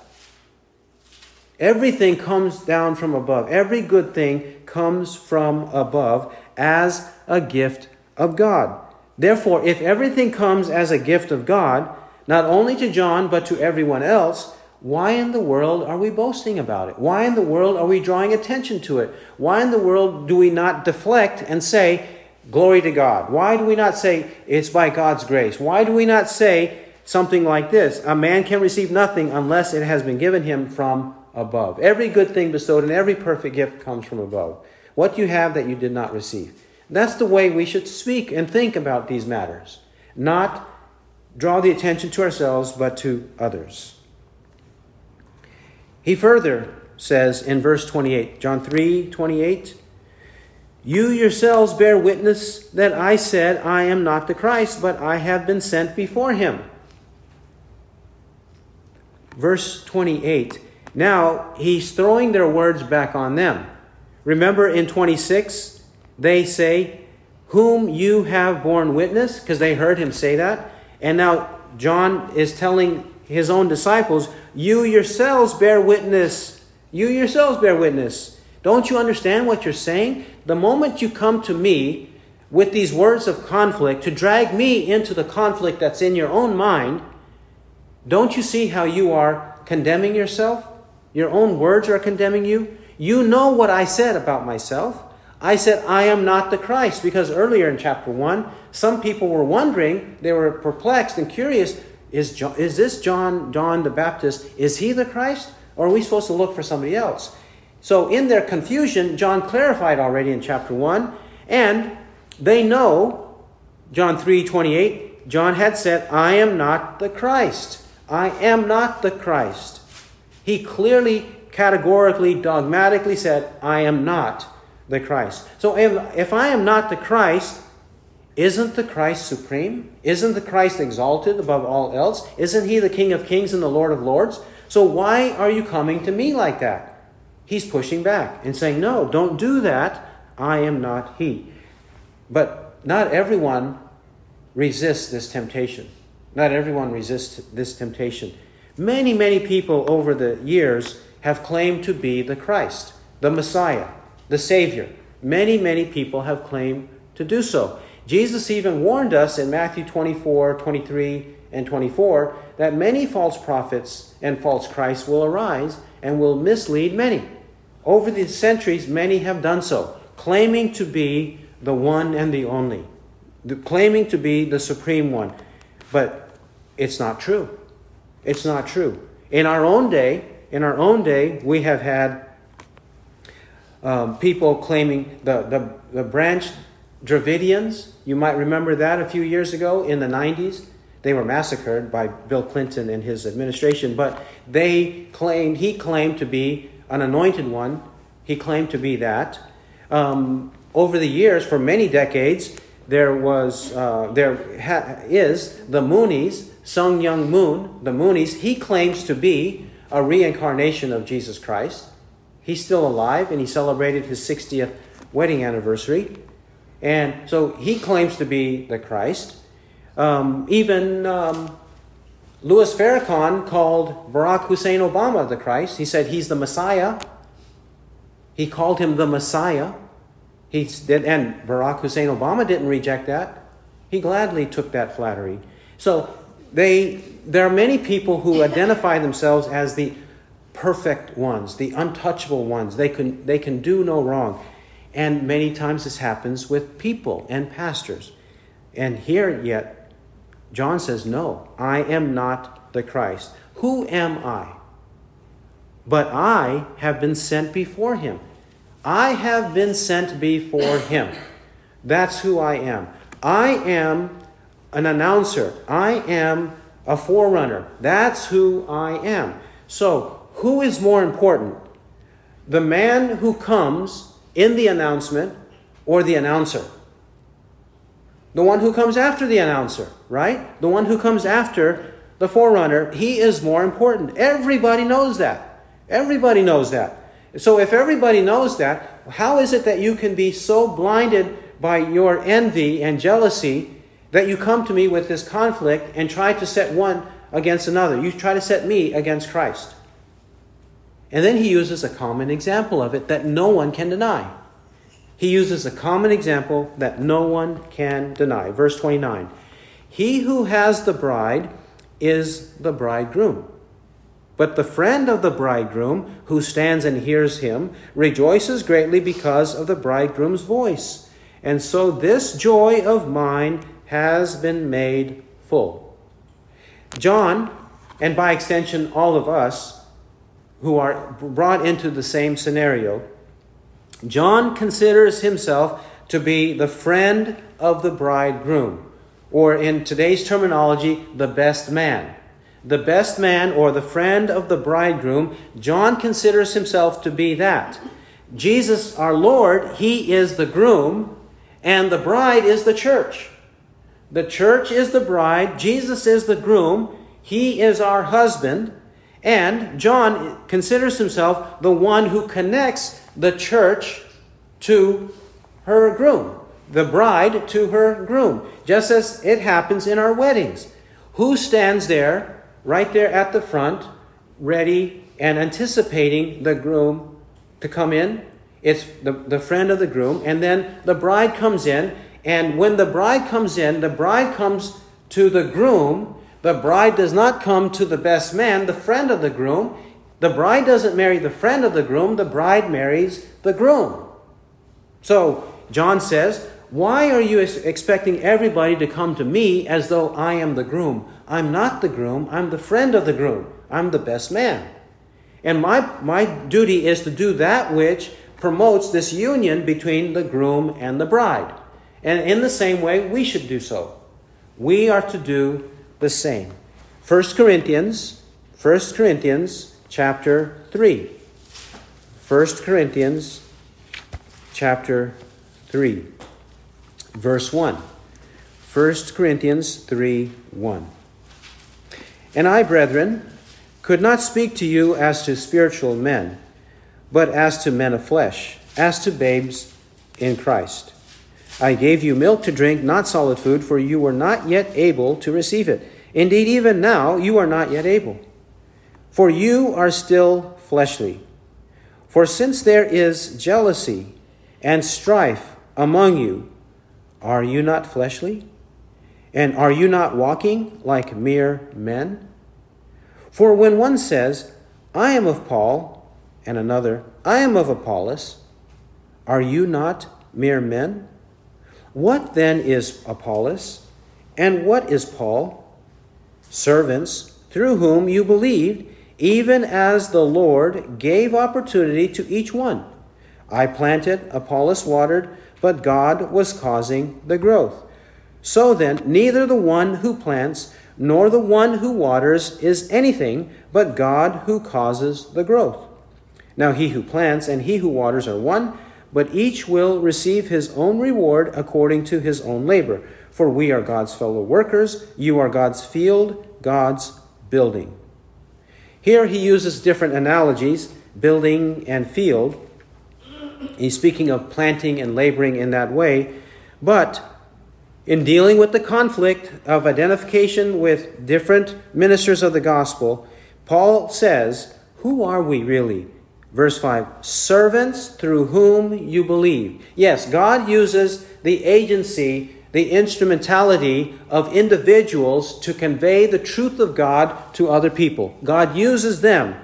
Everything comes down from above. Every good thing comes from above as a gift of God. Therefore, if everything comes as a gift of God, not only to John, but to everyone else, why in the world are we boasting about it? Why in the world are we drawing attention to it? Why in the world do we not deflect and say, Glory to God? Why do we not say, It's by God's grace? Why do we not say something like this? A man can receive nothing unless it has been given him from above. Every good thing bestowed and every perfect gift comes from above. What you have that you did not receive. That's the way we should speak and think about these matters. Not draw the attention to ourselves, but to others. He further says in verse 28, John 3 28, You yourselves bear witness that I said, I am not the Christ, but I have been sent before him. Verse 28, now he's throwing their words back on them. Remember in 26, they say, Whom you have borne witness, because they heard him say that. And now John is telling his own disciples, You yourselves bear witness. You yourselves bear witness. Don't you understand what you're saying? The moment you come to me, with these words of conflict to drag me into the conflict that's in your own mind, don't you see how you are condemning yourself? Your own words are condemning you. You know what I said about myself. I said, I am not the Christ, because earlier in chapter 1, some people were wondering, they were perplexed and curious is, John, is this John, John the Baptist, is he the Christ? Or are we supposed to look for somebody else? So, in their confusion, John clarified already in chapter 1, and they know, John 3 28, John had said, I am not the Christ. I am not the Christ. He clearly, categorically, dogmatically said, I am not the Christ. So if, if I am not the Christ, isn't the Christ supreme? Isn't the Christ exalted above all else? Isn't he the King of kings and the Lord of lords? So why are you coming to me like that? He's pushing back and saying, No, don't do that. I am not he. But not everyone resists this temptation. Not everyone resists this temptation. Many, many people over the years have claimed to be the Christ, the Messiah the Savior. Many, many people have claimed to do so. Jesus even warned us in Matthew 24, 23, and 24 that many false prophets and false Christs will arise and will mislead many. Over the centuries, many have done so, claiming to be the one and the only, claiming to be the supreme one. But it's not true. It's not true. In our own day, in our own day, we have had um, people claiming the, the, the branch Davidians. You might remember that a few years ago in the 90s. They were massacred by Bill Clinton and his administration, but they claimed, he claimed to be an anointed one. He claimed to be that. Um, over the years, for many decades, there was, uh, there ha- is the Moonies, Sun Myung Moon, the Moonies. He claims to be a reincarnation of Jesus Christ. He's still alive and he celebrated his 60th wedding anniversary. And so he claims to be the Christ. Um, even um, Louis Farrakhan called Barack Hussein Obama the Christ. He said he's the Messiah. He called him the Messiah. He did, and Barack Hussein Obama didn't reject that. He gladly took that flattery. So they, there are many people who <laughs> identify themselves as the perfect ones, the untouchable ones. They can, they can do no wrong. And many times this happens with people and pastors. And here, yet, John says, No, I am not the Christ. Who am I? But I have been sent before him. I have been sent before him. That's who I am. I am an announcer. I am a forerunner. That's who I am. So, who is more important? The man who comes in the announcement or the announcer? The one who comes after the announcer, right? The one who comes after the forerunner, he is more important. Everybody knows that. Everybody knows that. So if everybody knows that, how is it that you can be so blinded by your envy and jealousy that you come to me with this conflict and try to set one against another? You try to set me against Christ. And then he uses a common example of it that no one can deny. He uses a common example that no one can deny. Verse 29 He who has the bride is the bridegroom. But the friend of the bridegroom, who stands and hears him, rejoices greatly because of the bridegroom's voice. And so this joy of mine has been made full. John, and by extension all of us, who are brought into the same scenario, John considers himself to be the friend of the bridegroom, or in today's terminology, the best man. The best man or the friend of the bridegroom, John considers himself to be that. Jesus, our Lord, he is the groom, and the bride is the church. The church is the bride, Jesus is the groom, he is our husband, and John considers himself the one who connects the church to her groom, the bride to her groom, just as it happens in our weddings. Who stands there, right there at the front, ready and anticipating the groom to come in? It's the, the friend of the groom, and then the bride comes in, And when the bride comes in, the bride comes to the groom. The bride does not come to the best man, the friend of the groom. The bride doesn't marry the friend of the groom, the bride marries the groom. So, John says, Why are you expecting everybody to come to me as though I am the groom? I'm not the groom, I'm the friend of the groom. I'm the best man. And my, my duty is to do that which promotes this union between the groom and the bride. And in the same way, we should do so. We are to do the same. 1 Corinthians, 1 Corinthians chapter 3. 1 Corinthians chapter 3, verse 1. 1 Corinthians 3 1. And I, brethren, could not speak to you as to spiritual men, but as to men of flesh, as to babes in Christ. I gave you milk to drink, not solid food, for you were not yet able to receive it. Indeed, even now you are not yet able. For you are still fleshly. For since there is jealousy and strife among you, are you not fleshly? And are you not walking like mere men? For when one says, I am of Paul, and another, I am of Apollos, are you not mere men? What then is Apollos, and what is Paul? Servants through whom you believed, even as the Lord gave opportunity to each one. I planted, Apollos watered, but God was causing the growth. So then, neither the one who plants nor the one who waters is anything but God who causes the growth. Now he who plants and he who waters are one, but each will receive his own reward according to his own labor. For we are God's fellow workers, you are God's field, God's building. Here he uses different analogies, building and field. He's speaking of planting and laboring in that way, but in dealing with the conflict of identification with different ministers of the gospel, Paul says, Who are we really? Verse 5 Servants through whom you believe. Yes, God uses the agency, the instrumentality of individuals to convey the truth of God to other people. God uses them.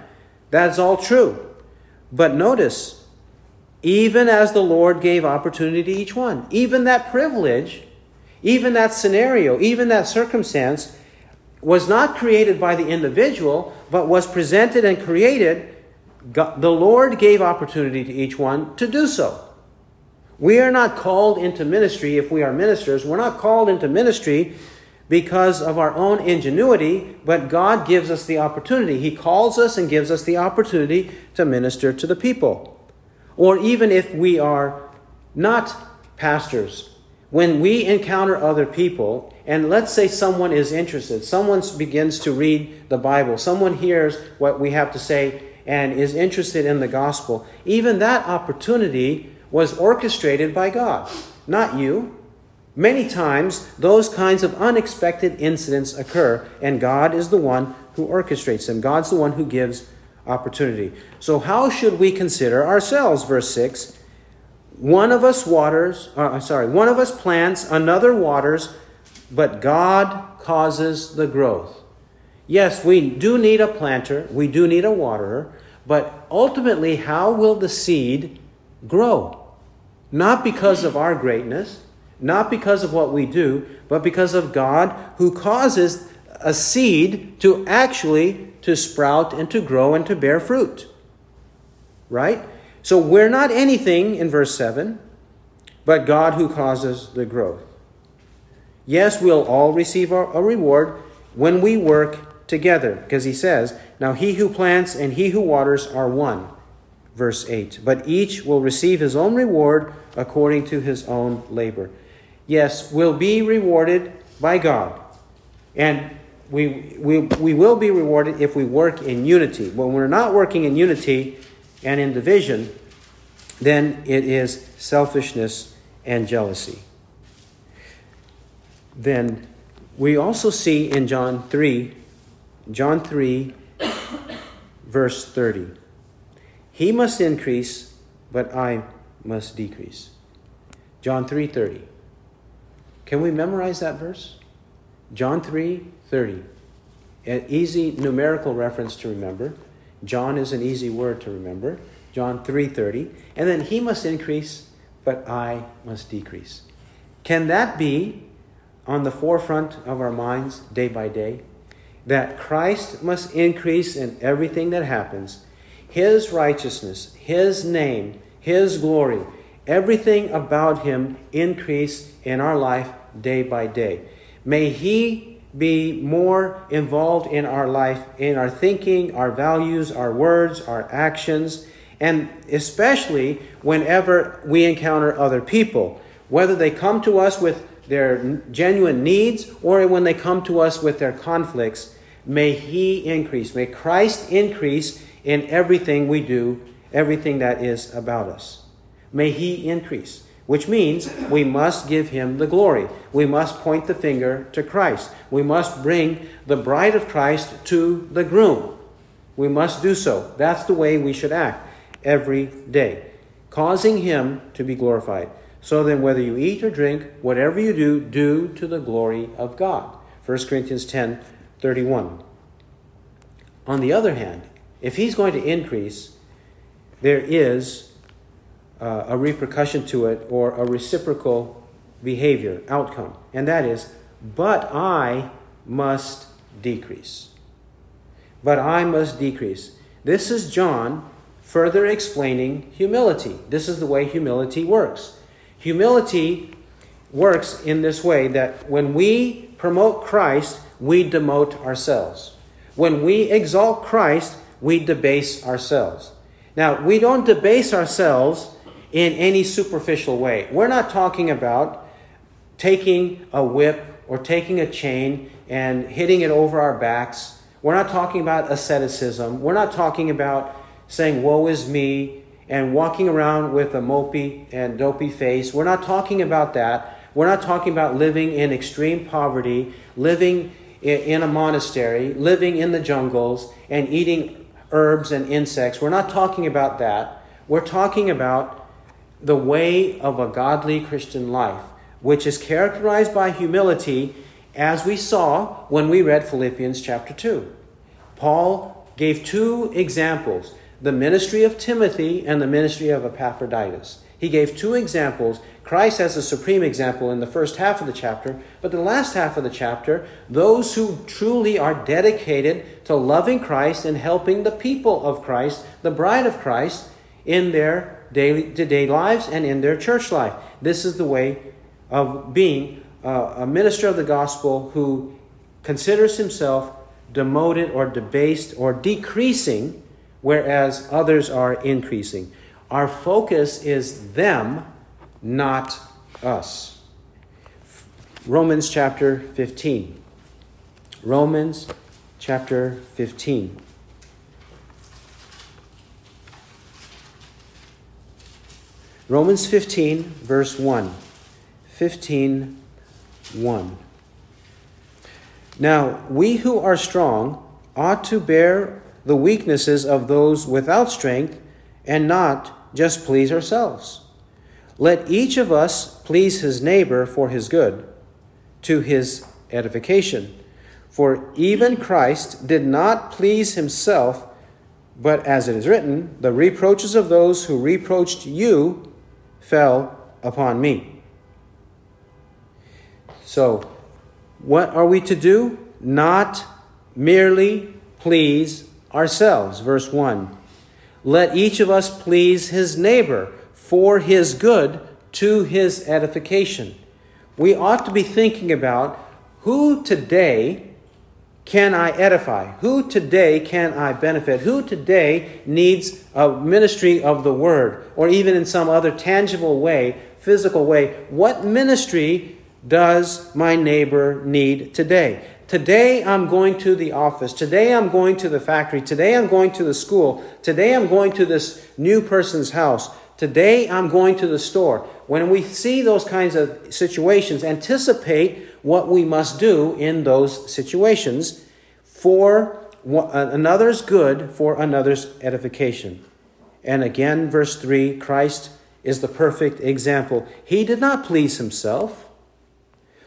That's all true. But notice, even as the Lord gave opportunity to each one, even that privilege even that scenario, even that circumstance, was not created by the individual, but was presented and created. God, the Lord gave opportunity to each one to do so. We are not called into ministry if we are ministers. We're not called into ministry because of our own ingenuity, but God gives us the opportunity. He calls us and gives us the opportunity to minister to the people. Or even if we are not pastors when we encounter other people, and let's say someone is interested, someone begins to read the Bible, someone hears what we have to say and is interested in the gospel, even that opportunity was orchestrated by God, not you. Many times, those kinds of unexpected incidents occur, and God is the one who orchestrates them. God's the one who gives opportunity. So, how should we consider ourselves? Verse 6 one of us waters, uh, sorry, one of us plants, another waters, but God causes the growth. Yes, we do need a planter, we do need a waterer, but ultimately, how will the seed grow? Not because of our greatness, not because of what we do, but because of God who causes a seed to actually to sprout and to grow and to bear fruit. Right? So we're not anything in verse 7, but God who causes the growth. Yes, we'll all receive a reward when we work together, because he says, Now he who plants and he who waters are one. Verse 8. But each will receive his own reward according to his own labor. Yes, we'll be rewarded by God. And we, we, we will be rewarded if we work in unity. When we're not working in unity, and in division, then it is selfishness and jealousy. Then we also see in John 3, John 3, verse 30. He must increase, but I must decrease. John 3:30. Can we memorize that verse? John 3 30. An easy numerical reference to remember. John is an easy word to remember. John 3:30. And then he must increase, but I must decrease. Can that be on the forefront of our minds day by day? That Christ must increase in everything that happens. His righteousness, his name, his glory, everything about him increase in our life day by day. May he be more involved in our life, in our thinking, our values, our words, our actions, and especially whenever we encounter other people, whether they come to us with their genuine needs or when they come to us with their conflicts, may He increase. May Christ increase in everything we do, everything that is about us. May He increase which means we must give him the glory. We must point the finger to Christ. We must bring the bride of Christ to the groom. We must do so. That's the way we should act every day, causing him to be glorified. So then, whether you eat or drink, whatever you do, do to the glory of God. 1 Corinthians 10 31. On the other hand, if he's going to increase, there is uh, a repercussion to it or a reciprocal behavior, outcome. And that is, but I must decrease. But I must decrease. This is John further explaining humility. This is the way humility works. Humility works in this way that when we promote Christ, we demote ourselves. When we exalt Christ, we debase ourselves. Now, we don't debase ourselves in any superficial way. We're not talking about taking a whip or taking a chain and hitting it over our backs. We're not talking about asceticism. We're not talking about saying, Woe is me, and walking around with a mopey and dopey face. We're not talking about that. We're not talking about living in extreme poverty, living in a monastery, living in the jungles, and eating herbs and insects. We're not talking about that. We're talking about the way of a godly Christian life, which is characterized by humility, as we saw when we read Philippians chapter 2. Paul gave two examples the ministry of Timothy and the ministry of Epaphroditus. He gave two examples. Christ as a supreme example in the first half of the chapter, but the last half of the chapter, those who truly are dedicated to loving Christ and helping the people of Christ, the bride of Christ, in their daily day lives and in their church life. This is the way of being a minister of the gospel who considers himself demoted or debased or decreasing, whereas others are increasing. Our focus is them, not us. Romans chapter 15. Romans chapter 15. Romans 15, verse 1. 15, 1. Now, we who are strong ought to bear the weaknesses of those without strength and not just please ourselves. Let each of us please his neighbor for his good, to his edification. For even Christ did not please himself, but as it is written, the reproaches of those who reproached you fell upon me. So, what are we to do? Not merely please ourselves. Verse 1. Let each of us please his neighbor for his good to his edification. We ought to be thinking about who today can I edify? Who today can I benefit? Who today needs a ministry of the word or even in some other tangible way, physical way? What ministry does my neighbor need today? Today I'm going to the office. Today I'm going to the factory. Today I'm going to the school. Today I'm going to this new person's house. Today I'm going to the store. When we see those kinds of situations, anticipate what we must do in those situations for uh, another's good, for another's edification. And again, verse 3 Christ is the perfect example. He did not please himself,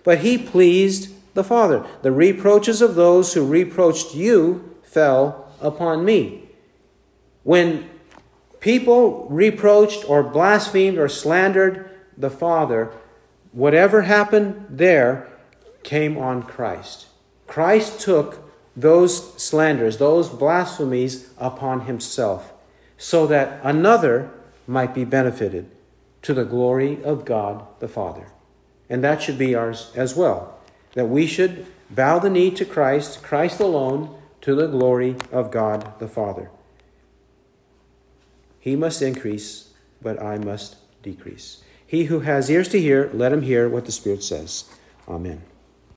but he pleased the Father. The reproaches of those who reproached you fell upon me. When people reproached or blasphemed or slandered the Father, whatever happened there came on Christ. Christ took those slanders, those blasphemies upon himself, so that another might be benefited to the glory of God the Father. And that should be ours as well, that we should bow the knee to Christ, Christ alone, to the glory of God the Father. He must increase, but I must decrease. He who has ears to hear, let him hear what the Spirit says. Amen.